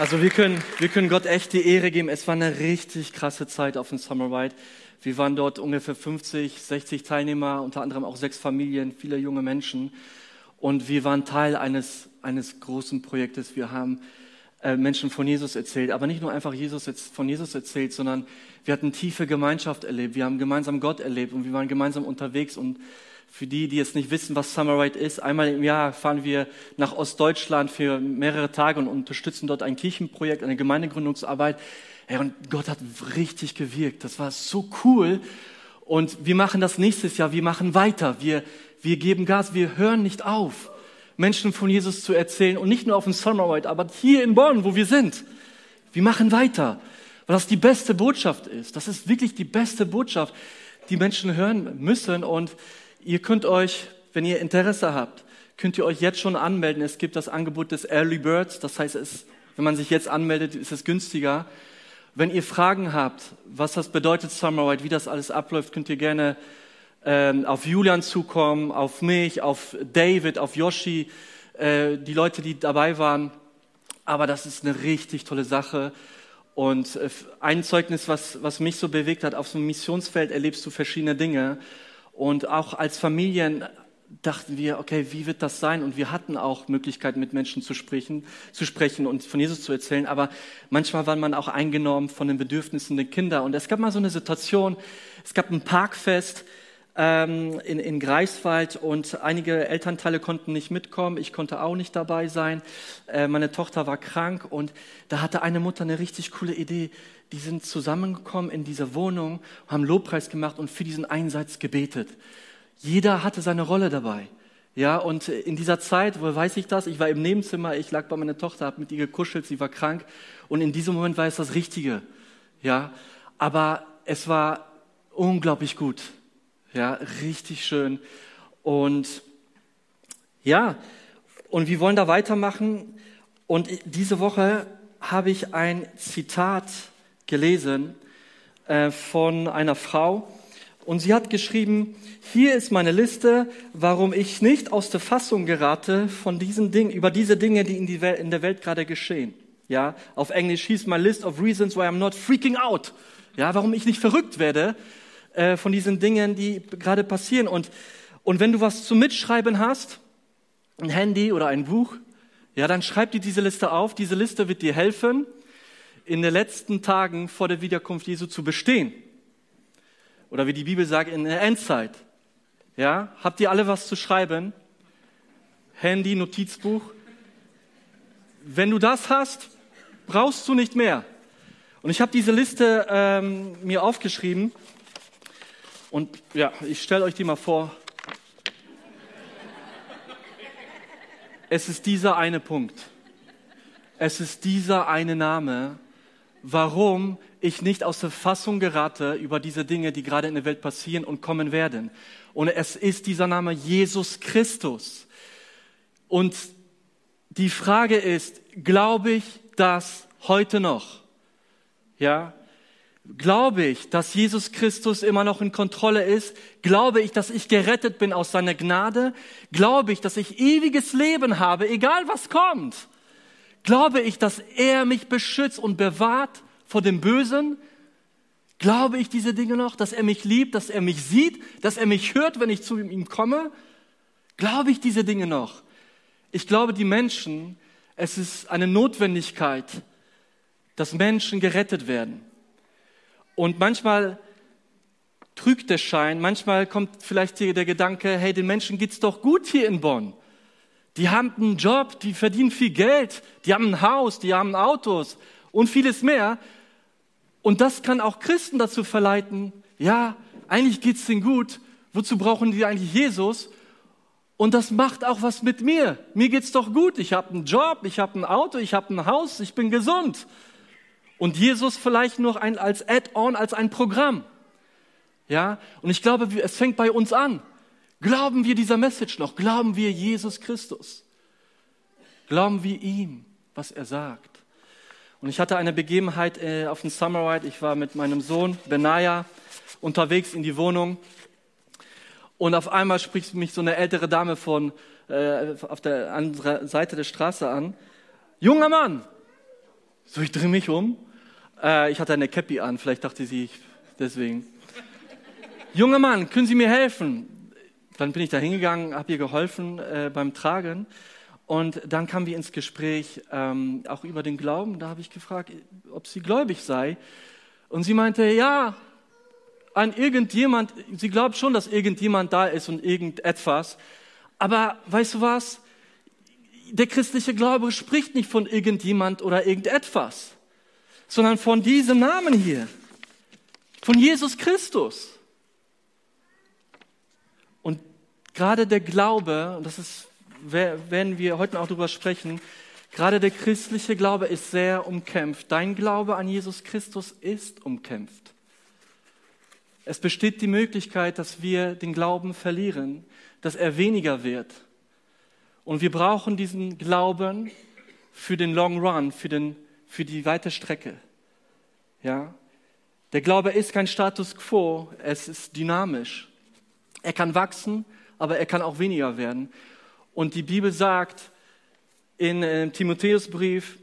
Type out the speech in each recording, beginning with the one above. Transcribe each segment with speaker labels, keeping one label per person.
Speaker 1: Also wir können, wir können Gott echt die Ehre geben. Es war eine richtig krasse Zeit auf dem Summer Ride. Wir waren dort ungefähr 50, 60 Teilnehmer, unter anderem auch sechs Familien, viele junge Menschen. Und wir waren Teil eines, eines großen Projektes. Wir haben äh, Menschen von Jesus erzählt, aber nicht nur einfach Jesus, von Jesus erzählt, sondern wir hatten tiefe Gemeinschaft erlebt. Wir haben gemeinsam Gott erlebt und wir waren gemeinsam unterwegs und für die, die jetzt nicht wissen, was Summer Ride ist, einmal im Jahr fahren wir nach Ostdeutschland für mehrere Tage und unterstützen dort ein Kirchenprojekt, eine Gemeindegründungsarbeit. Hey, und Gott hat richtig gewirkt. Das war so cool. Und wir machen das nächstes Jahr. Wir machen weiter. Wir, wir geben Gas. Wir hören nicht auf, Menschen von Jesus zu erzählen. Und nicht nur auf dem Summer Ride, aber hier in Bonn, wo wir sind. Wir machen weiter. Weil das die beste Botschaft ist. Das ist wirklich die beste Botschaft, die Menschen hören müssen. Und Ihr könnt euch, wenn ihr Interesse habt, könnt ihr euch jetzt schon anmelden. Es gibt das Angebot des Early Birds. Das heißt, es, wenn man sich jetzt anmeldet, ist es günstiger. Wenn ihr Fragen habt, was das bedeutet, Summer Ride, wie das alles abläuft, könnt ihr gerne ähm, auf Julian zukommen, auf mich, auf David, auf Yoshi, äh, die Leute, die dabei waren. Aber das ist eine richtig tolle Sache. Und äh, ein Zeugnis, was, was mich so bewegt hat, auf so einem Missionsfeld erlebst du verschiedene Dinge. Und auch als Familien dachten wir, okay, wie wird das sein? Und wir hatten auch Möglichkeiten, mit Menschen zu sprechen, zu sprechen und von Jesus zu erzählen. Aber manchmal war man auch eingenommen von den Bedürfnissen der Kinder. Und es gab mal so eine Situation, es gab ein Parkfest ähm, in, in Greifswald und einige Elternteile konnten nicht mitkommen. Ich konnte auch nicht dabei sein. Äh, meine Tochter war krank und da hatte eine Mutter eine richtig coole Idee die sind zusammengekommen in dieser Wohnung, haben Lobpreis gemacht und für diesen Einsatz gebetet. Jeder hatte seine Rolle dabei. Ja, und in dieser Zeit, wo weiß ich das? Ich war im Nebenzimmer, ich lag bei meiner Tochter, habe mit ihr gekuschelt, sie war krank und in diesem Moment war es das Richtige. Ja, aber es war unglaublich gut. Ja, richtig schön. Und ja, und wir wollen da weitermachen. Und diese Woche habe ich ein Zitat gelesen äh, von einer Frau und sie hat geschrieben, hier ist meine Liste, warum ich nicht aus der Fassung gerate von diesen Dingen, über diese Dinge, die in, die Welt, in der Welt gerade geschehen. Ja, auf Englisch hieß my list of reasons why I'm not freaking out. Ja, warum ich nicht verrückt werde äh, von diesen Dingen, die gerade passieren. Und, und wenn du was zum Mitschreiben hast, ein Handy oder ein Buch, ja, dann schreib dir diese Liste auf. Diese Liste wird dir helfen, in den letzten Tagen vor der Wiederkunft Jesu zu bestehen. Oder wie die Bibel sagt, in der Endzeit. Ja, habt ihr alle was zu schreiben? Handy, Notizbuch. Wenn du das hast, brauchst du nicht mehr. Und ich habe diese Liste ähm, mir aufgeschrieben. Und ja, ich stelle euch die mal vor. Es ist dieser eine Punkt. Es ist dieser eine Name, warum ich nicht aus der Fassung gerate über diese Dinge, die gerade in der Welt passieren und kommen werden. Und es ist dieser Name Jesus Christus. Und die Frage ist, glaube ich das heute noch? Ja? Glaube ich, dass Jesus Christus immer noch in Kontrolle ist? Glaube ich, dass ich gerettet bin aus seiner Gnade? Glaube ich, dass ich ewiges Leben habe, egal was kommt? Glaube ich, dass er mich beschützt und bewahrt vor dem Bösen? Glaube ich diese Dinge noch, dass er mich liebt, dass er mich sieht, dass er mich hört, wenn ich zu ihm komme? Glaube ich diese Dinge noch? Ich glaube, die Menschen, es ist eine Notwendigkeit, dass Menschen gerettet werden. Und manchmal trügt der Schein, manchmal kommt vielleicht hier der Gedanke, hey, den Menschen geht's doch gut hier in Bonn. Die haben einen Job, die verdienen viel Geld, die haben ein Haus, die haben Autos und vieles mehr. Und das kann auch Christen dazu verleiten, ja, eigentlich geht's denen gut, wozu brauchen die eigentlich Jesus? Und das macht auch was mit mir. Mir geht's doch gut, ich habe einen Job, ich habe ein Auto, ich habe ein Haus, ich bin gesund. Und Jesus vielleicht noch ein, als Add-on, als ein Programm. Ja, und ich glaube, es fängt bei uns an. Glauben wir dieser Message noch? Glauben wir Jesus Christus? Glauben wir ihm, was er sagt? Und ich hatte eine Begebenheit äh, auf dem Summer Ride. Ich war mit meinem Sohn Benaya unterwegs in die Wohnung. Und auf einmal spricht mich so eine ältere Dame von äh, auf der anderen Seite der Straße an. Junger Mann, So, ich drehe mich um. Äh, ich hatte eine Cappy an, vielleicht dachte sie, deswegen. Junger Mann, können Sie mir helfen? Dann bin ich da hingegangen, habe ihr geholfen äh, beim Tragen. Und dann kamen wir ins Gespräch, ähm, auch über den Glauben. Da habe ich gefragt, ob sie gläubig sei. Und sie meinte, ja, an irgendjemand, sie glaubt schon, dass irgendjemand da ist und irgendetwas. Aber weißt du was? Der christliche Glaube spricht nicht von irgendjemand oder irgendetwas, sondern von diesem Namen hier, von Jesus Christus. Und gerade der Glaube, und das ist, werden wir heute auch darüber sprechen, gerade der christliche Glaube ist sehr umkämpft. Dein Glaube an Jesus Christus ist umkämpft. Es besteht die Möglichkeit, dass wir den Glauben verlieren, dass er weniger wird. Und wir brauchen diesen Glauben für den Long Run, für, den, für die weite Strecke. Ja? Der Glaube ist kein Status quo, es ist dynamisch. Er kann wachsen, aber er kann auch weniger werden. Und die Bibel sagt in äh, Timotheusbrief,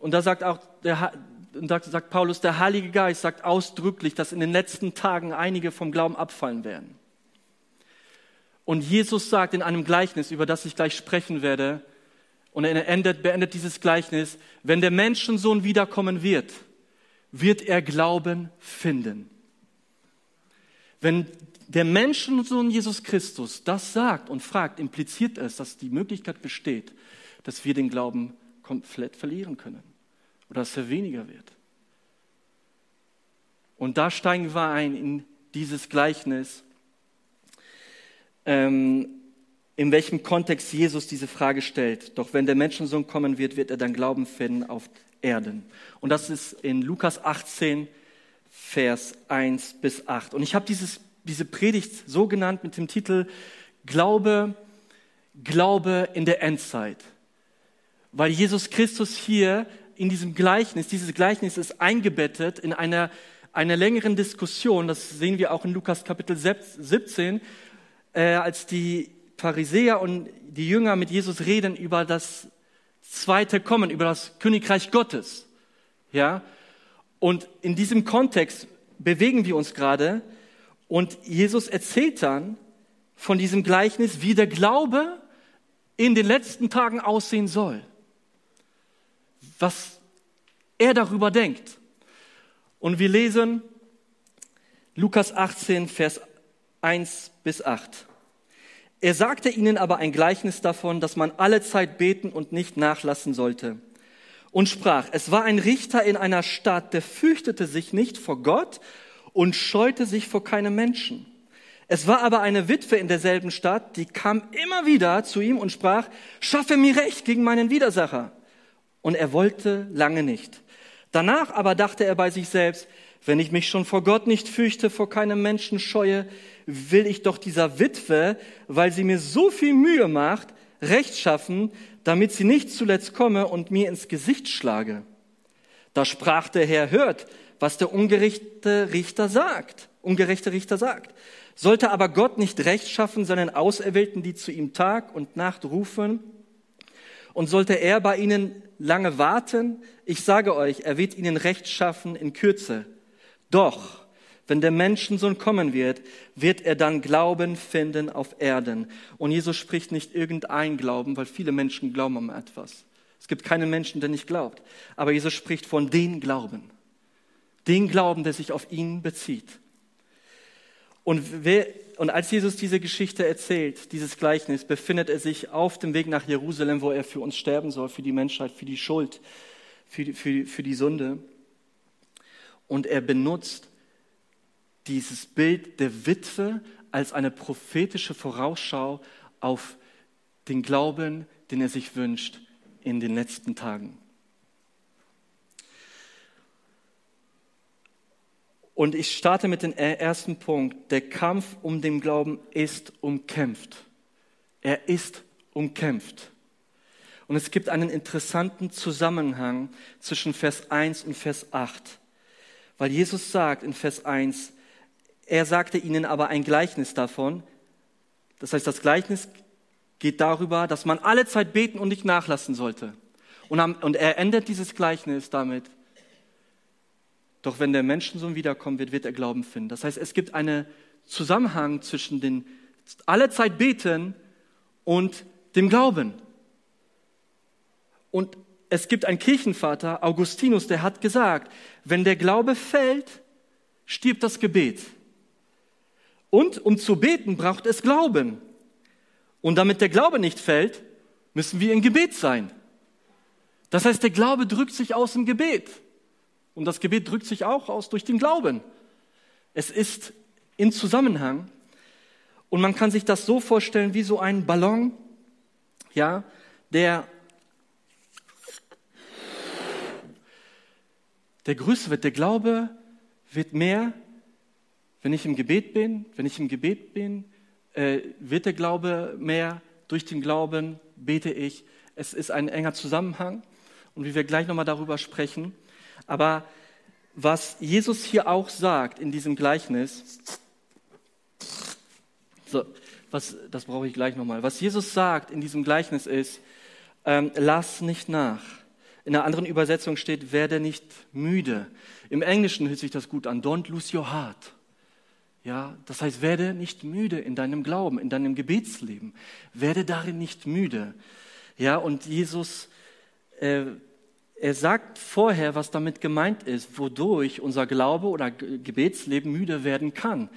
Speaker 1: und da sagt auch der, und sagt Paulus, der Heilige Geist sagt ausdrücklich, dass in den letzten Tagen einige vom Glauben abfallen werden. Und Jesus sagt in einem Gleichnis, über das ich gleich sprechen werde, und er endet, beendet dieses Gleichnis, wenn der Menschensohn wiederkommen wird, wird er Glauben finden. Wenn der Menschensohn Jesus Christus das sagt und fragt, impliziert es, dass die Möglichkeit besteht, dass wir den Glauben komplett verlieren können oder dass er weniger wird. Und da steigen wir ein in dieses Gleichnis, ähm, in welchem Kontext Jesus diese Frage stellt. Doch wenn der Menschensohn kommen wird, wird er dann Glauben finden auf Erden. Und das ist in Lukas 18, Vers 1 bis 8. Und ich habe diese Predigt so genannt mit dem Titel Glaube, Glaube in der Endzeit. Weil Jesus Christus hier in diesem Gleichnis, dieses Gleichnis ist eingebettet in einer, einer längeren Diskussion, das sehen wir auch in Lukas Kapitel 17, äh, als die Pharisäer und die Jünger mit Jesus reden über das zweite Kommen, über das Königreich Gottes. Ja? Und in diesem Kontext bewegen wir uns gerade und Jesus erzählt dann von diesem Gleichnis, wie der Glaube in den letzten Tagen aussehen soll was er darüber denkt. Und wir lesen Lukas 18, Vers 1 bis 8. Er sagte ihnen aber ein Gleichnis davon, dass man alle Zeit beten und nicht nachlassen sollte. Und sprach, es war ein Richter in einer Stadt, der fürchtete sich nicht vor Gott und scheute sich vor keinem Menschen. Es war aber eine Witwe in derselben Stadt, die kam immer wieder zu ihm und sprach, schaffe mir Recht gegen meinen Widersacher und er wollte lange nicht. Danach aber dachte er bei sich selbst, wenn ich mich schon vor Gott nicht fürchte, vor keinem Menschen scheue, will ich doch dieser Witwe, weil sie mir so viel Mühe macht, Recht schaffen, damit sie nicht zuletzt komme und mir ins Gesicht schlage. Da sprach der Herr, hört, was der ungerechte Richter sagt, ungerechte Richter sagt. Sollte aber Gott nicht Recht schaffen, seinen Auserwählten, die zu ihm Tag und Nacht rufen, und sollte er bei ihnen lange warten? Ich sage euch, er wird ihnen Recht schaffen in Kürze. Doch, wenn der Menschensohn kommen wird, wird er dann Glauben finden auf Erden. Und Jesus spricht nicht irgendein Glauben, weil viele Menschen glauben an etwas. Es gibt keinen Menschen, der nicht glaubt. Aber Jesus spricht von den Glauben. Den Glauben, der sich auf ihn bezieht. Und, wer, und als Jesus diese Geschichte erzählt, dieses Gleichnis, befindet er sich auf dem Weg nach Jerusalem, wo er für uns sterben soll, für die Menschheit, für die Schuld, für die, für, für die Sünde. Und er benutzt dieses Bild der Witwe als eine prophetische Vorausschau auf den Glauben, den er sich wünscht in den letzten Tagen. Und ich starte mit dem ersten Punkt. Der Kampf um den Glauben ist umkämpft. Er ist umkämpft. Und es gibt einen interessanten Zusammenhang zwischen Vers 1 und Vers 8. Weil Jesus sagt in Vers 1, er sagte ihnen aber ein Gleichnis davon. Das heißt, das Gleichnis geht darüber, dass man alle Zeit beten und nicht nachlassen sollte. Und, am, und er endet dieses Gleichnis damit, doch wenn der Menschensohn wiederkommen wird, wird er Glauben finden. Das heißt, es gibt einen Zusammenhang zwischen den alle Zeit beten und dem Glauben. Und es gibt einen Kirchenvater, Augustinus, der hat gesagt, wenn der Glaube fällt, stirbt das Gebet. Und um zu beten, braucht es Glauben. Und damit der Glaube nicht fällt, müssen wir im Gebet sein. Das heißt, der Glaube drückt sich aus im Gebet. Und das Gebet drückt sich auch aus durch den Glauben. Es ist in Zusammenhang. Und man kann sich das so vorstellen wie so ein Ballon, ja, der, der größer wird. Der Glaube wird mehr, wenn ich im Gebet bin. Wenn ich im Gebet bin, äh, wird der Glaube mehr. Durch den Glauben bete ich. Es ist ein enger Zusammenhang. Und wie wir gleich nochmal darüber sprechen. Aber was Jesus hier auch sagt in diesem Gleichnis, so, was, das brauche ich gleich nochmal. Was Jesus sagt in diesem Gleichnis ist, ähm, lass nicht nach. In einer anderen Übersetzung steht, werde nicht müde. Im Englischen hört sich das gut an. Don't lose your heart. Ja, das heißt, werde nicht müde in deinem Glauben, in deinem Gebetsleben. Werde darin nicht müde. Ja, und Jesus, äh, er sagt vorher, was damit gemeint ist, wodurch unser Glaube oder Gebetsleben müde werden kann.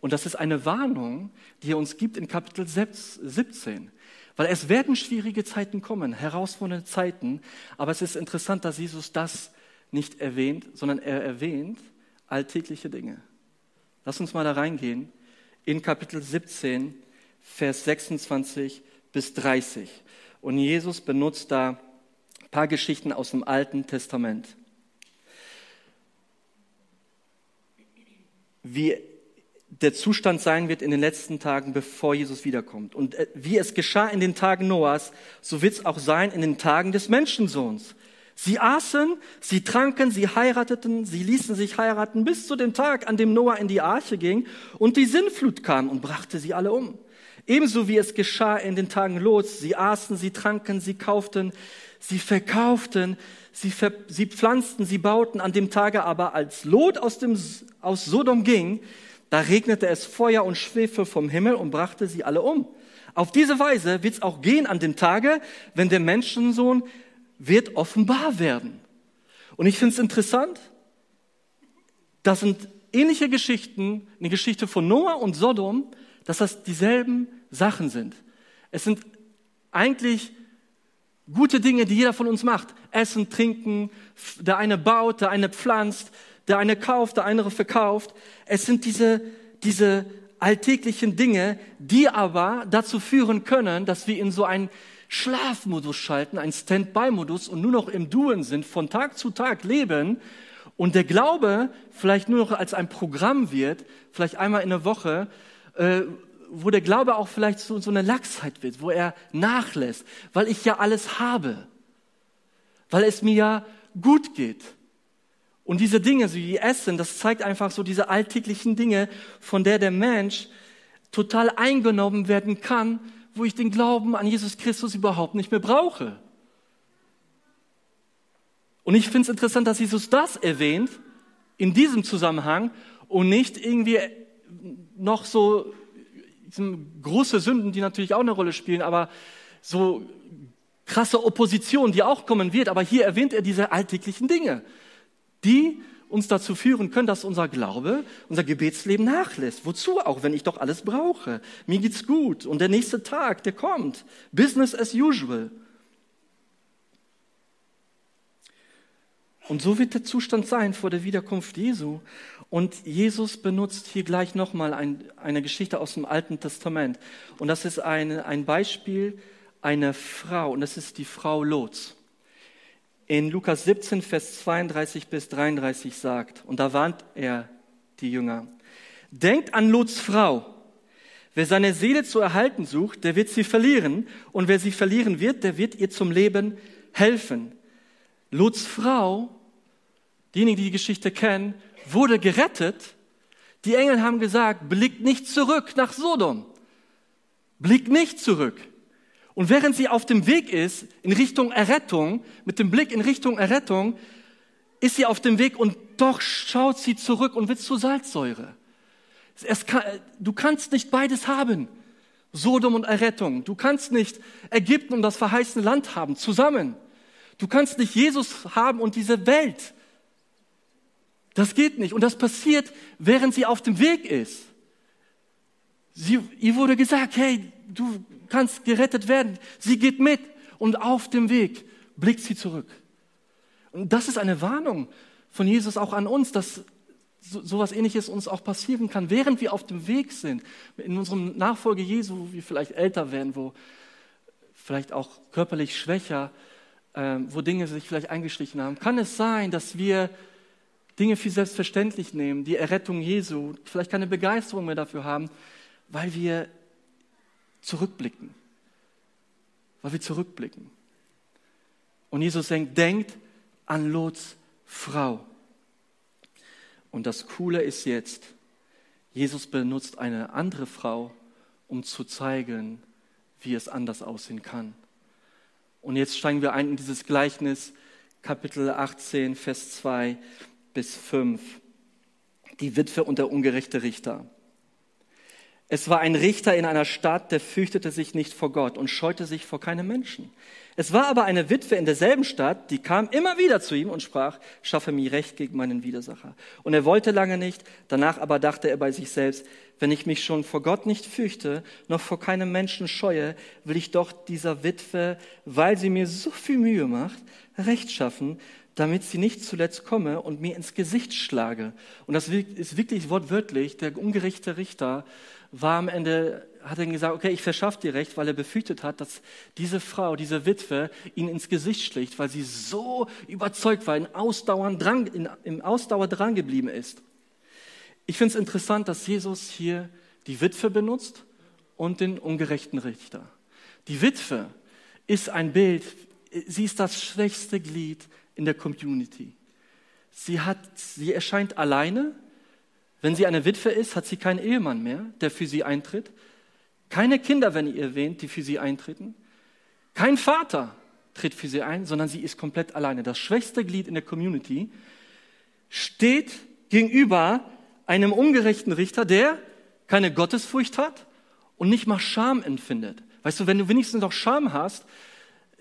Speaker 1: Und das ist eine Warnung, die er uns gibt in Kapitel 17. Weil es werden schwierige Zeiten kommen, herausfordernde Zeiten. Aber es ist interessant, dass Jesus das nicht erwähnt, sondern er erwähnt alltägliche Dinge. Lass uns mal da reingehen in Kapitel 17, Vers 26 bis 30. Und Jesus benutzt da ein paar Geschichten aus dem Alten Testament. Wie der Zustand sein wird in den letzten Tagen, bevor Jesus wiederkommt. Und äh, wie es geschah in den Tagen Noahs, so wird es auch sein in den Tagen des Menschensohns. Sie aßen, sie tranken, sie heirateten, sie ließen sich heiraten bis zu dem Tag, an dem Noah in die Arche ging und die Sinnflut kam und brachte sie alle um. Ebenso wie es geschah in den Tagen Lots. Sie aßen, sie tranken, sie kauften, sie verkauften, sie, ver sie pflanzten, sie bauten. An dem Tage aber, als Lot aus, dem, aus Sodom ging, da regnete es Feuer und Schwefel vom Himmel und brachte sie alle um. Auf diese Weise wird es auch gehen an dem Tage, wenn der Menschensohn wird offenbar werden. Und ich finde es interessant, das sind ähnliche Geschichten, eine Geschichte von Noah und Sodom, dass das dieselben Sachen sind. Es sind eigentlich gute Dinge, die jeder von uns macht. Essen, trinken, der eine baut, der eine pflanzt, der eine kauft, der andere verkauft. Es sind diese, diese alltäglichen Dinge, die aber dazu führen können, dass wir in so einen Schlafmodus schalten, einen Standby-Modus und nur noch im Duen sind, von Tag zu Tag leben und der Glaube vielleicht nur noch als ein Programm wird, vielleicht einmal in der Woche, äh, wo der Glaube auch vielleicht so, so eine Lachsheit wird, wo er nachlässt, weil ich ja alles habe, weil es mir ja gut geht. Und diese Dinge, so wie Essen, das zeigt einfach so diese alltäglichen Dinge, von der der Mensch total eingenommen werden kann, wo ich den Glauben an Jesus Christus überhaupt nicht mehr brauche. Und ich finde es interessant, dass Jesus das erwähnt in diesem Zusammenhang und nicht irgendwie noch so große Sünden, die natürlich auch eine Rolle spielen, aber so krasse Opposition, die auch kommen wird. Aber hier erwähnt er diese alltäglichen Dinge die uns dazu führen können, dass unser Glaube, unser Gebetsleben nachlässt. Wozu auch, wenn ich doch alles brauche? Mir geht's gut und der nächste Tag, der kommt. Business as usual. Und so wird der Zustand sein vor der Wiederkunft Jesu. Und Jesus benutzt hier gleich nochmal ein, eine Geschichte aus dem Alten Testament. Und das ist eine, ein Beispiel einer Frau, und das ist die Frau Lots in Lukas 17, Vers 32 bis 33 sagt, und da warnt er die Jünger, denkt an Lots Frau. Wer seine Seele zu erhalten sucht, der wird sie verlieren, und wer sie verlieren wird, der wird ihr zum Leben helfen. Lots Frau, diejenigen, die die Geschichte kennen, wurde gerettet. Die Engel haben gesagt, blickt nicht zurück nach Sodom. Blickt nicht zurück. Und während sie auf dem Weg ist in Richtung Errettung, mit dem Blick in Richtung Errettung, ist sie auf dem Weg und doch schaut sie zurück und wird zur Salzsäure. Kann, du kannst nicht beides haben. Sodom und Errettung. Du kannst nicht Ägypten und das verheißene Land haben, zusammen. Du kannst nicht Jesus haben und diese Welt. Das geht nicht. Und das passiert, während sie auf dem Weg ist. Sie, ihr wurde gesagt, hey, du kannst gerettet werden. Sie geht mit und auf dem Weg blickt sie zurück. Und das ist eine Warnung von Jesus auch an uns, dass so, sowas ähnliches uns auch passieren kann, während wir auf dem Weg sind, in unserem Nachfolge Jesu, wo wir vielleicht älter werden, wo vielleicht auch körperlich schwächer, äh, wo Dinge sich vielleicht eingeschlichen haben, kann es sein, dass wir Dinge viel selbstverständlich nehmen, die Errettung Jesu, vielleicht keine Begeisterung mehr dafür haben, weil wir zurückblicken. Weil wir zurückblicken. Und Jesus denkt, denkt an Lots Frau. Und das Coole ist jetzt, Jesus benutzt eine andere Frau, um zu zeigen, wie es anders aussehen kann. Und jetzt steigen wir ein in dieses Gleichnis, Kapitel 18, Vers 2 bis 5. Die Witwe und der ungerechte Richter. Es war ein Richter in einer Stadt, der fürchtete sich nicht vor Gott und scheute sich vor keinem Menschen. Es war aber eine Witwe in derselben Stadt, die kam immer wieder zu ihm und sprach, schaffe mir Recht gegen meinen Widersacher. Und er wollte lange nicht, danach aber dachte er bei sich selbst, wenn ich mich schon vor Gott nicht fürchte, noch vor keinem Menschen scheue, will ich doch dieser Witwe, weil sie mir so viel Mühe macht, Recht schaffen, damit sie nicht zuletzt komme und mir ins Gesicht schlage. Und das ist wirklich wortwörtlich, der ungerechte Richter war am Ende, hat er gesagt, okay, ich verschaffe dir Recht, weil er befürchtet hat, dass diese Frau, diese Witwe ihn ins Gesicht schlägt, weil sie so überzeugt war, in Ausdauer dran, in, im Ausdauer dran geblieben ist. Ich finde es interessant, dass Jesus hier die Witwe benutzt und den ungerechten Richter. Die Witwe ist ein Bild, sie ist das schwächste Glied in der Community. Sie, hat, sie erscheint alleine, wenn sie eine Witwe ist, hat sie keinen Ehemann mehr, der für sie eintritt. Keine Kinder, wenn ihr erwähnt, die für sie eintreten. Kein Vater tritt für sie ein, sondern sie ist komplett alleine. Das schwächste Glied in der Community steht gegenüber einem ungerechten Richter, der keine Gottesfurcht hat und nicht mal Scham empfindet. Weißt du, wenn du wenigstens noch Scham hast,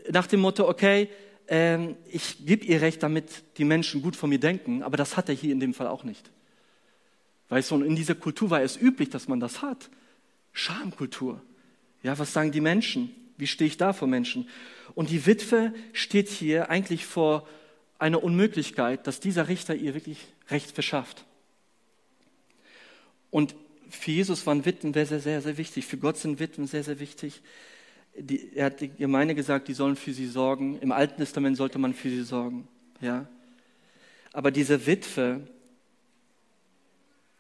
Speaker 1: nach dem Motto, okay, ähm, ich gebe ihr Recht, damit die Menschen gut von mir denken, aber das hat er hier in dem Fall auch nicht. Weißt du, und in dieser Kultur war es üblich, dass man das hat. Schamkultur. Ja, was sagen die Menschen? Wie stehe ich da vor Menschen? Und die Witwe steht hier eigentlich vor einer Unmöglichkeit, dass dieser Richter ihr wirklich Recht verschafft. Und für Jesus waren Witwen sehr, sehr, sehr, sehr wichtig. Für Gott sind Witwen sehr, sehr wichtig. Die, er hat die Gemeinde gesagt, die sollen für sie sorgen. Im Alten Testament sollte man für sie sorgen. Ja. Aber diese Witwe,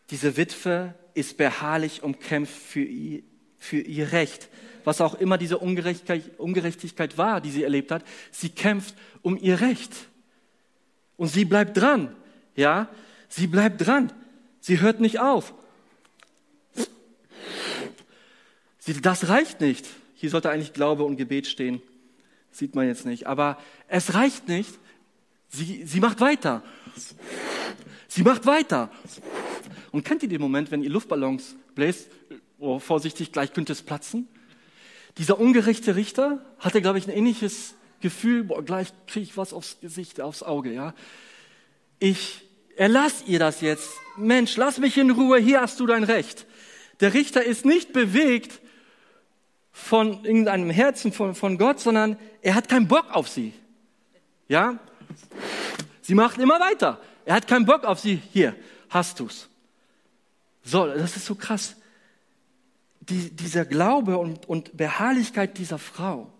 Speaker 1: diese Witwe ist beharrlich und kämpft für ihr, für ihr Recht. Was auch immer diese Ungerechtigkeit, Ungerechtigkeit war, die sie erlebt hat, sie kämpft um ihr Recht. Und sie bleibt dran. Ja, sie bleibt dran. Sie hört nicht auf. Sie, das reicht nicht. Hier sollte eigentlich Glaube und Gebet stehen. Sieht man jetzt nicht. Aber es reicht nicht. Sie, sie macht weiter. Sie macht weiter. Und kennt ihr den Moment, wenn ihr Luftballons bläst, oh, vorsichtig, gleich könnte es platzen? Dieser ungerechte Richter hatte, glaube ich, ein ähnliches Gefühl, boah, gleich kriege ich was aufs Gesicht, aufs Auge, ja. Ich erlass ihr das jetzt. Mensch, lass mich in Ruhe, hier hast du dein Recht. Der Richter ist nicht bewegt von irgendeinem Herzen von, von Gott, sondern er hat keinen Bock auf sie. Ja? Sie macht immer weiter. Er hat keinen Bock auf sie. Hier, hast du's. So, das ist so krass. Die, dieser Glaube und, und Beharrlichkeit dieser Frau,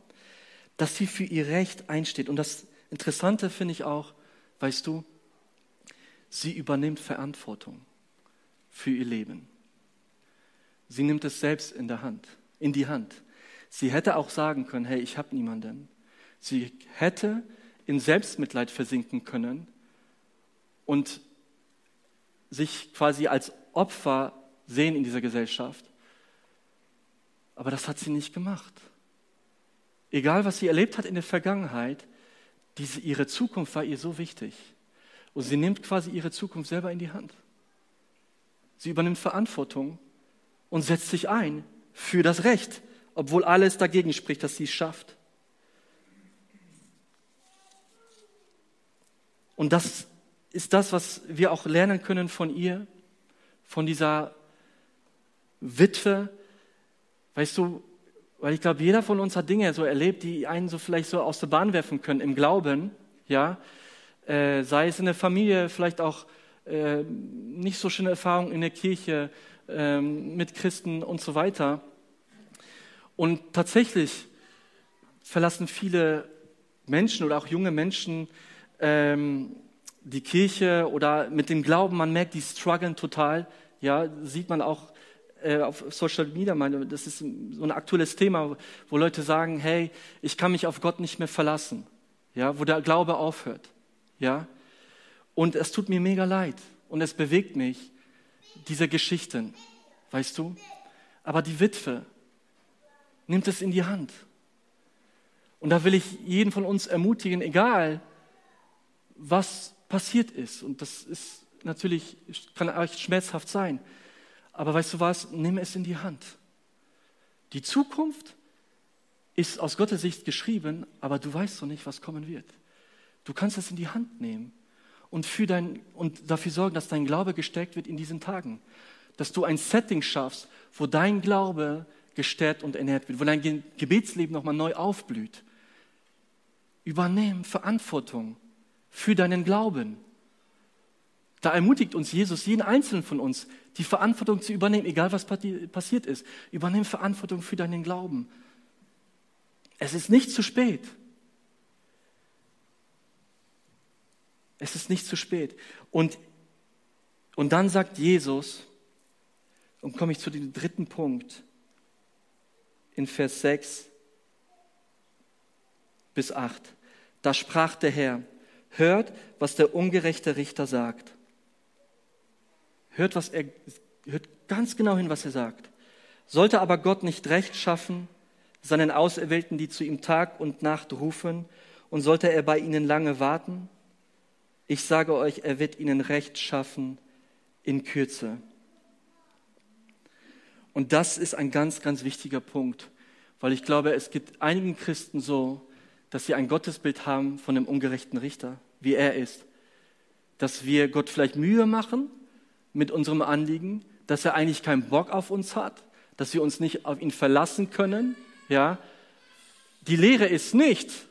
Speaker 1: dass sie für ihr Recht einsteht. Und das Interessante finde ich auch, weißt du, sie übernimmt Verantwortung für ihr Leben. Sie nimmt es selbst in der Hand, in die Hand. Sie hätte auch sagen können, hey, ich habe niemanden. Sie hätte in Selbstmitleid versinken können und sich quasi als Opfer sehen in dieser Gesellschaft. Aber das hat sie nicht gemacht. egal was sie erlebt hat in der Vergangenheit, diese, ihre Zukunft war ihr so wichtig. Und sie nimmt quasi ihre Zukunft selber in die Hand. Sie übernimmt Verantwortung und setzt sich ein für das Recht, obwohl alles dagegen spricht, dass sie es schafft. Und das ist das, was wir auch lernen können von ihr, von dieser Witwe. Weißt du, weil ich glaube, jeder von uns hat Dinge so erlebt, die einen so vielleicht so aus der Bahn werfen können im Glauben, ja. Äh, sei es in der Familie, vielleicht auch äh, nicht so schöne Erfahrungen in der Kirche äh, mit Christen und so weiter. Und tatsächlich verlassen viele Menschen oder auch junge Menschen ähm, die Kirche oder mit dem Glauben, man merkt, die strugglen total. Ja, sieht man auch äh, auf Social Media, meine, das ist so ein aktuelles Thema, wo Leute sagen, hey, ich kann mich auf Gott nicht mehr verlassen. Ja, wo der Glaube aufhört. Ja, und es tut mir mega leid und es bewegt mich, diese Geschichten, weißt du? Aber die Witwe nimmt es in die Hand. Und da will ich jeden von uns ermutigen, egal was passiert ist. Und das ist natürlich, kann echt schmerzhaft sein. Aber weißt du was? Nimm es in die Hand. Die Zukunft ist aus Gottes Sicht geschrieben, aber du weißt doch nicht, was kommen wird. Du kannst es in die Hand nehmen und, für dein, und dafür sorgen, dass dein Glaube gestärkt wird in diesen Tagen. Dass du ein Setting schaffst, wo dein Glaube gestärkt und ernährt wird, wo dein Gebetsleben nochmal neu aufblüht. Übernehmen Verantwortung für deinen Glauben. Da ermutigt uns Jesus, jeden Einzelnen von uns, die Verantwortung zu übernehmen, egal was passiert ist. Übernimm Verantwortung für deinen Glauben. Es ist nicht zu spät. Es ist nicht zu spät. Und, und dann sagt Jesus, und komme ich zu dem dritten Punkt, in Vers 6 bis 8. Da sprach der Herr, hört, was der ungerechte Richter sagt. Hört, was er, hört ganz genau hin, was er sagt. Sollte aber Gott nicht Recht schaffen, seinen Auserwählten, die zu ihm Tag und Nacht rufen, und sollte er bei ihnen lange warten? Ich sage euch, er wird ihnen Recht schaffen in Kürze. Und das ist ein ganz, ganz wichtiger Punkt, weil ich glaube, es gibt einigen Christen so, dass sie ein Gottesbild haben von dem ungerechten Richter, wie er ist. Dass wir Gott vielleicht Mühe machen mit unserem Anliegen, dass er eigentlich keinen Bock auf uns hat, dass wir uns nicht auf ihn verlassen können. Ja, die Lehre ist nicht,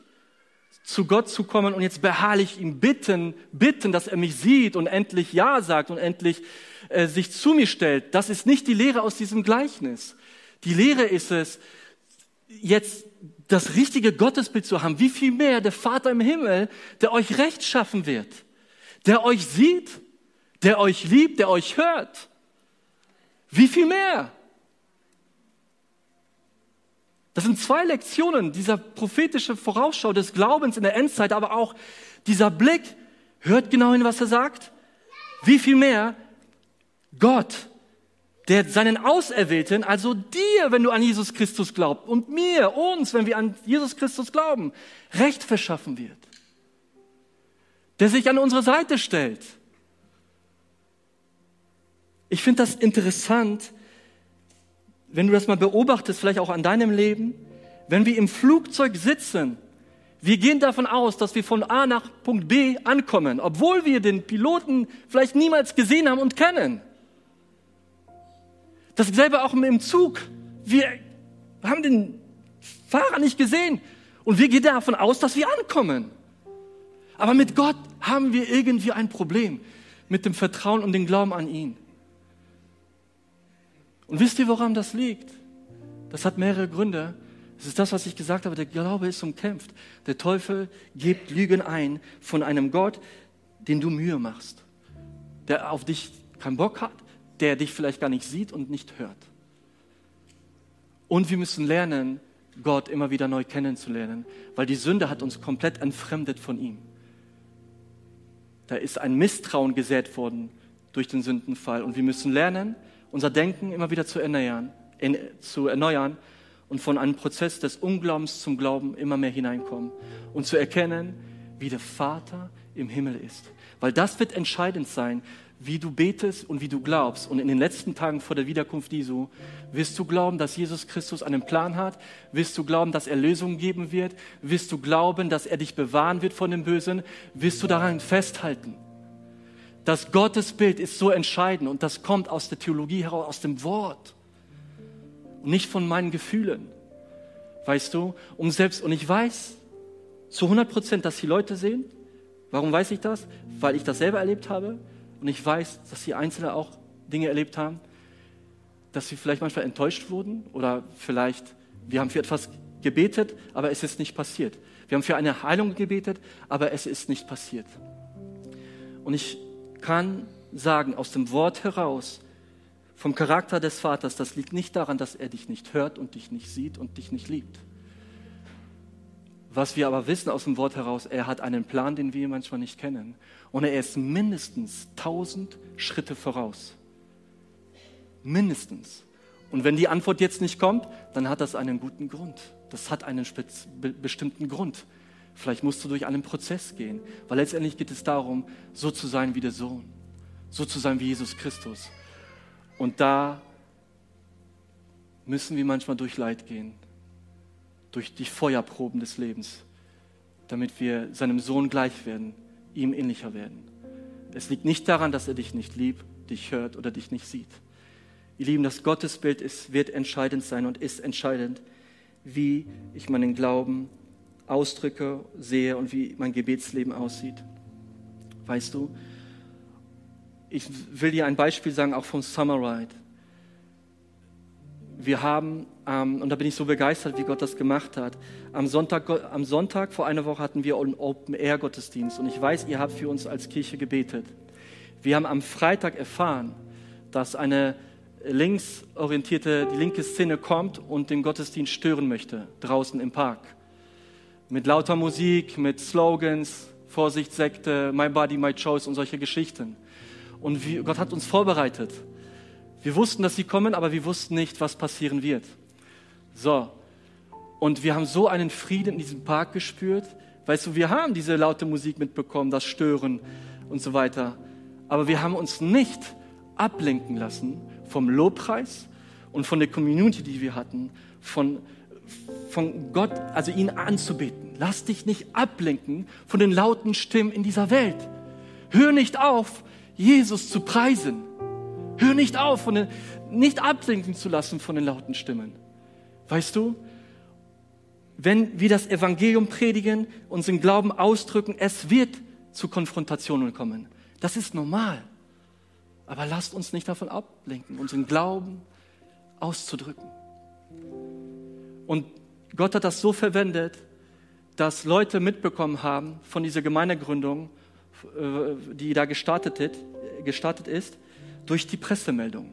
Speaker 1: zu Gott zu kommen und jetzt beharrlich ihn bitten, bitten, dass er mich sieht und endlich Ja sagt und endlich äh, sich zu mir stellt. Das ist nicht die Lehre aus diesem Gleichnis. Die Lehre ist es, jetzt das richtige Gottesbild zu haben, wie viel mehr der Vater im Himmel, der euch Recht schaffen wird, der euch sieht, der euch liebt, der euch hört. Wie viel mehr? Das sind zwei Lektionen, dieser prophetische Vorausschau des Glaubens in der Endzeit, aber auch dieser Blick, hört genau hin, was er sagt. Wie viel mehr Gott der seinen Auserwählten, also dir, wenn du an Jesus Christus glaubst, und mir, uns, wenn wir an Jesus Christus glauben, Recht verschaffen wird. Der sich an unsere Seite stellt. Ich finde das interessant, wenn du das mal beobachtest, vielleicht auch an deinem Leben, wenn wir im Flugzeug sitzen, wir gehen davon aus, dass wir von A nach Punkt B ankommen, obwohl wir den Piloten vielleicht niemals gesehen haben und kennen. Dasselbe auch im Zug. Wir haben den Fahrer nicht gesehen und wir gehen davon aus, dass wir ankommen. Aber mit Gott haben wir irgendwie ein Problem mit dem Vertrauen und dem Glauben an ihn. Und wisst ihr, woran das liegt? Das hat mehrere Gründe. Es ist das, was ich gesagt habe, der Glaube ist umkämpft. Der Teufel gibt Lügen ein von einem Gott, den du Mühe machst, der auf dich keinen Bock hat, der dich vielleicht gar nicht sieht und nicht hört. Und wir müssen lernen, Gott immer wieder neu kennenzulernen, weil die Sünde hat uns komplett entfremdet von ihm. Da ist ein Misstrauen gesät worden durch den Sündenfall und wir müssen lernen, unser Denken immer wieder zu erneuern, zu erneuern und von einem Prozess des Unglaubens zum Glauben immer mehr hineinkommen und zu erkennen, wie der Vater im Himmel ist. Weil das wird entscheidend sein, wie du betest und wie du glaubst. Und in den letzten Tagen vor der Wiederkunft Jesu wirst du glauben, dass Jesus Christus einen Plan hat. Wirst du glauben, dass er Lösungen geben wird. Wirst du glauben, dass er dich bewahren wird von dem Bösen. Wirst du daran festhalten. Das Gottesbild ist so entscheidend und das kommt aus der Theologie heraus, aus dem Wort. Und nicht von meinen Gefühlen. Weißt du? Um selbst, und ich weiß zu 100 Prozent, dass die Leute sehen. Warum weiß ich das? Weil ich das selber erlebt habe und ich weiß, dass die Einzelne auch Dinge erlebt haben, dass sie vielleicht manchmal enttäuscht wurden oder vielleicht, wir haben für etwas gebetet, aber es ist nicht passiert. Wir haben für eine Heilung gebetet, aber es ist nicht passiert. Und ich kann sagen, aus dem Wort heraus, vom Charakter des Vaters, das liegt nicht daran, dass er dich nicht hört und dich nicht sieht und dich nicht liebt. Was wir aber wissen aus dem Wort heraus, er hat einen Plan, den wir manchmal nicht kennen. Und er ist mindestens tausend Schritte voraus. Mindestens. Und wenn die Antwort jetzt nicht kommt, dann hat das einen guten Grund. Das hat einen bestimmten Grund. Vielleicht musst du durch einen Prozess gehen, weil letztendlich geht es darum, so zu sein wie der Sohn, so zu sein wie Jesus Christus. Und da müssen wir manchmal durch Leid gehen, durch die Feuerproben des Lebens, damit wir seinem Sohn gleich werden, ihm ähnlicher werden. Es liegt nicht daran, dass er dich nicht liebt, dich hört oder dich nicht sieht. Ihr Lieben, das Gottesbild ist, wird entscheidend sein und ist entscheidend, wie ich meinen Glauben ausdrücke, sehe und wie mein Gebetsleben aussieht. Weißt du, ich will dir ein Beispiel sagen, auch vom Summer Ride. Wir haben, ähm, und da bin ich so begeistert, wie Gott das gemacht hat. Am Sonntag, am Sonntag vor einer Woche hatten wir einen Open-Air-Gottesdienst und ich weiß, ihr habt für uns als Kirche gebetet. Wir haben am Freitag erfahren, dass eine linksorientierte, die linke Szene kommt und den Gottesdienst stören möchte, draußen im Park. Mit lauter Musik, mit Slogans, Vorsicht, Sekte, My Body, My Choice und solche Geschichten. Und wie, Gott hat uns vorbereitet. Wir wussten, dass sie kommen, aber wir wussten nicht, was passieren wird. So. Und wir haben so einen Frieden in diesem Park gespürt. Weißt du, wir haben diese laute Musik mitbekommen, das Stören und so weiter. Aber wir haben uns nicht ablenken lassen vom Lobpreis und von der Community, die wir hatten, von, von Gott, also ihn anzubeten. Lass dich nicht ablenken von den lauten Stimmen in dieser Welt. Hör nicht auf, Jesus zu preisen. Hör nicht auf, von den, nicht ablenken zu lassen von den lauten Stimmen. Weißt du, wenn wir das Evangelium predigen, unseren Glauben ausdrücken, es wird zu Konfrontationen kommen. Das ist normal. Aber lasst uns nicht davon ablenken, unseren Glauben auszudrücken. Und Gott hat das so verwendet, dass Leute mitbekommen haben von dieser Gemeindegründung, äh, die da gestartet, gestartet ist, durch die Pressemeldung.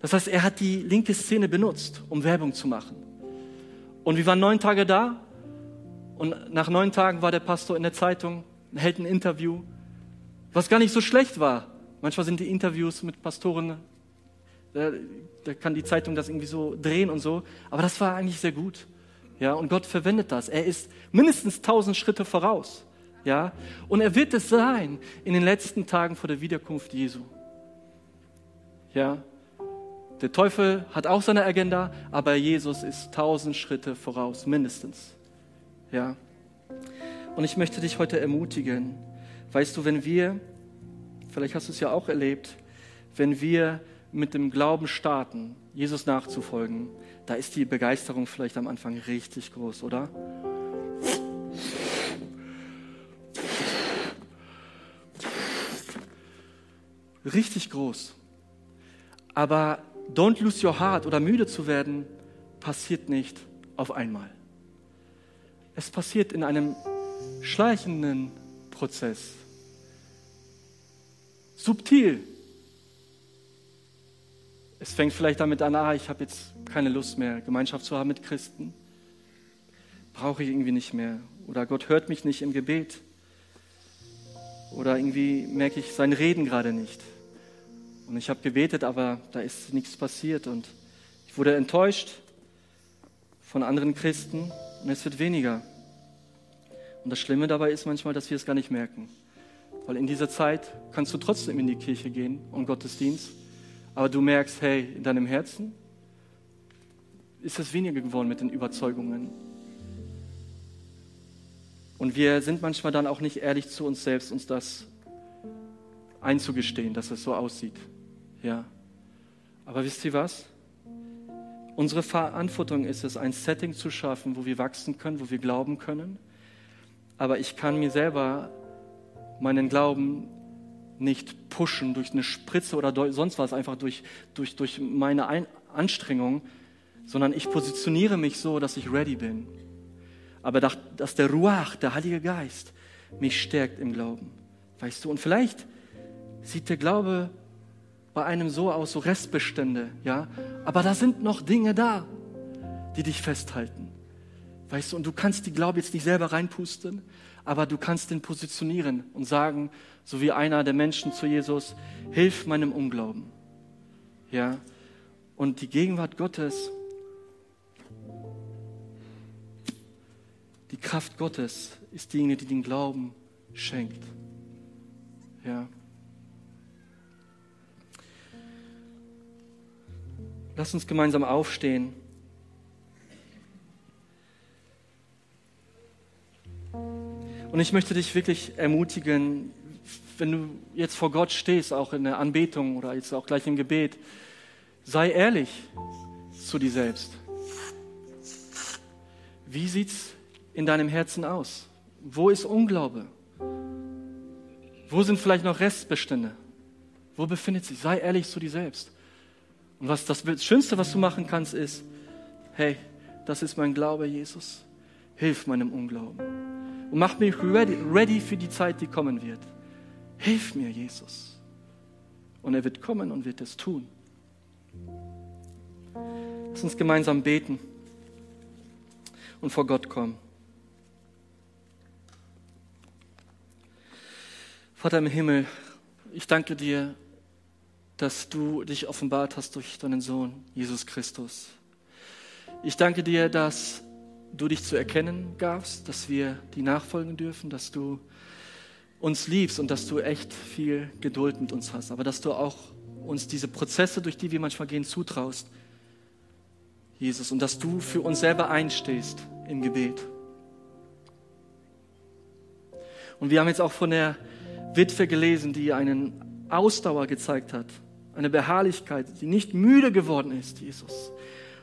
Speaker 1: Das heißt, er hat die linke Szene benutzt, um Werbung zu machen. Und wir waren neun Tage da und nach neun Tagen war der Pastor in der Zeitung, hält ein Interview, was gar nicht so schlecht war. Manchmal sind die Interviews mit Pastoren, da, kann die Zeitung das irgendwie so drehen und so, aber das war eigentlich sehr gut. Ja, und Gott verwendet das. Er ist mindestens tausend Schritte voraus. Ja? Und er wird es sein in den letzten Tagen vor der Wiederkunft Jesu. Ja? Der Teufel hat auch seine Agenda, aber Jesus ist tausend Schritte voraus, mindestens. Ja? Und ich möchte dich heute ermutigen. Weißt du, wenn wir, vielleicht hast du es ja auch erlebt, wenn wir mit dem Glauben starten, Jesus nachzufolgen, da ist die Begeisterung vielleicht am Anfang richtig groß, oder? richtig groß. Aber don't lose your heart oder müde zu werden, passiert nicht auf einmal. Es passiert in einem schleichenden Prozess. Subtil. Es fängt vielleicht damit an, ah, ich habe jetzt keine Lust mehr, Gemeinschaft zu haben mit Christen. Brauche ich irgendwie nicht mehr. Oder Gott hört mich nicht im Gebet. Oder irgendwie merke ich sein Reden gerade nicht. Und ich habe gebetet, aber da ist nichts passiert und ich wurde enttäuscht. von anderen Christen und es wird weniger. Und das Schlimme dabei ist manchmal, dass wir es gar nicht merken. Weil in dieser Zeit kannst du trotzdem in die Kirche gehen und Gottesdienst, aber du merkst, hey, in deinem Herzen ist es weniger geworden mit den Überzeugungen. Und wir sind manchmal dann auch nicht ehrlich zu uns selbst, uns das einzugestehen, dass es so aussieht. Ja. Aber wisst ihr was? Unsere Verantwortung ist es, ein Setting zu schaffen, wo wir wachsen können, wo wir glauben können. Aber ich kann mir selber meinen Glauben nicht pushen durch eine Spritze oder sonst was, einfach durch, durch, durch meine Ein Anstrengung, sondern ich positioniere mich so, dass ich ready bin. Aber dass der Ruach, der Heilige Geist, mich stärkt im Glauben. Weißt du, und vielleicht sieht der Glaube bei einem so aus, so Restbestände, ja. Aber da sind noch Dinge da, die dich festhalten. Weißt du, und du kannst die Glaube jetzt nicht selber reinpusten, aber du kannst den positionieren und sagen, so wie einer der Menschen zu Jesus, hilf meinem Unglauben. Ja. Und die Gegenwart Gottes, die Kraft Gottes ist diejenige, die den Glauben schenkt. Ja. Lass uns gemeinsam aufstehen. Und ich möchte dich wirklich ermutigen, wenn du jetzt vor Gott stehst, auch in der Anbetung oder jetzt auch gleich im Gebet, sei ehrlich zu dir selbst. Wie sieht es in deinem Herzen aus? Wo ist Unglaube? Wo sind vielleicht noch Restbestände? Wo befindet sich? Sei ehrlich zu dir selbst. Und was das Schönste, was du machen kannst, ist, hey, das ist mein Glaube, Jesus. Hilf meinem Unglauben. Und mach mich ready, für die Zeit, die kommen wird. Hilf mir, Jesus. Und er wird kommen und wird es tun. Lass uns gemeinsam beten und vor Gott kommen. Vater im Himmel, ich danke dir dass du dich offenbart hast durch deinen Sohn, Jesus Christus. Ich danke dir, dass du dich zu erkennen gabst, dass wir die nachfolgen dürfen, dass du uns liebst und dass du echt viel Geduld mit uns hast, aber dass du auch uns diese Prozesse, durch die wir manchmal gehen, zutraust, Jesus, und dass du für uns selber einstehst im Gebet. Und wir haben jetzt auch von der Witwe gelesen, die einen Ausdauer gezeigt hat, eine Beharrlichkeit, die nicht müde geworden ist, Jesus.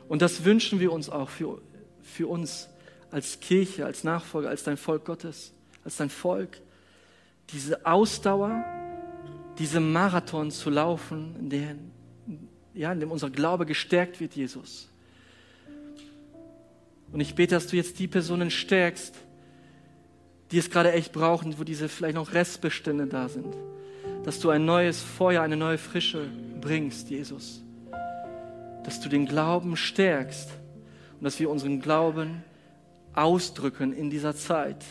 Speaker 1: Und das wünschen wir uns auch für, für uns als Kirche, als Nachfolger, als dein Volk Gottes, als dein Volk. Diese Ausdauer, diese Marathon zu laufen, in dem, ja, in dem unser Glaube gestärkt wird, Jesus. Und ich bete, dass du jetzt die Personen stärkst, die es gerade echt brauchen, wo diese vielleicht noch Restbestände da sind dass du ein neues Feuer, eine neue Frische bringst, Jesus. Dass du den Glauben stärkst und dass wir unseren Glauben ausdrücken in dieser Zeit,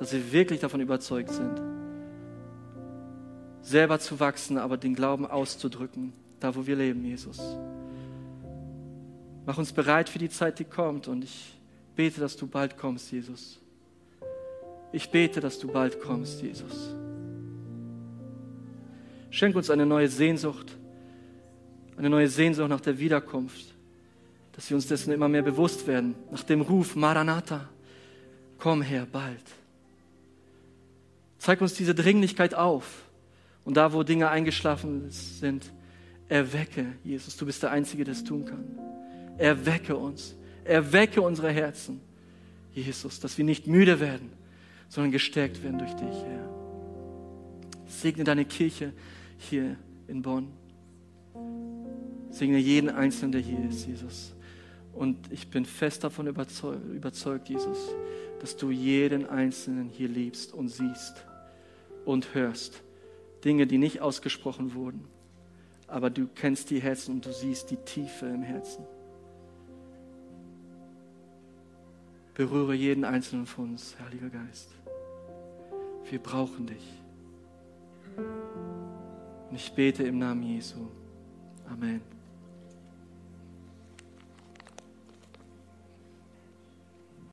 Speaker 1: dass wir wirklich davon überzeugt sind, selber zu wachsen, aber den Glauben auszudrücken, da wo wir leben, Jesus. Mach uns bereit für die Zeit, die kommt und ich bete, dass du bald kommst, Jesus. Ich bete, dass du bald kommst, Jesus. Schenk uns eine neue Sehnsucht, eine neue Sehnsucht nach der Wiederkunft, dass wir uns dessen immer mehr bewusst werden, nach dem Ruf Maranatha, komm her bald. Zeig uns diese Dringlichkeit auf und da, wo Dinge eingeschlafen sind, erwecke, Jesus, du bist der Einzige, der es tun kann. Erwecke uns, erwecke unsere Herzen, Jesus, dass wir nicht müde werden, sondern gestärkt werden durch dich, Herr. Segne deine Kirche, hier in Bonn. Segne jeden Einzelnen, der hier ist, Jesus. Und ich bin fest davon überzeugt, überzeugt, Jesus, dass du jeden Einzelnen hier liebst und siehst und hörst. Dinge, die nicht ausgesprochen wurden. Aber du kennst die Herzen und du siehst die Tiefe im Herzen. Berühre jeden Einzelnen von uns, Heiliger Geist. Wir brauchen dich. Und ich bete im Namen Jesu. Amen.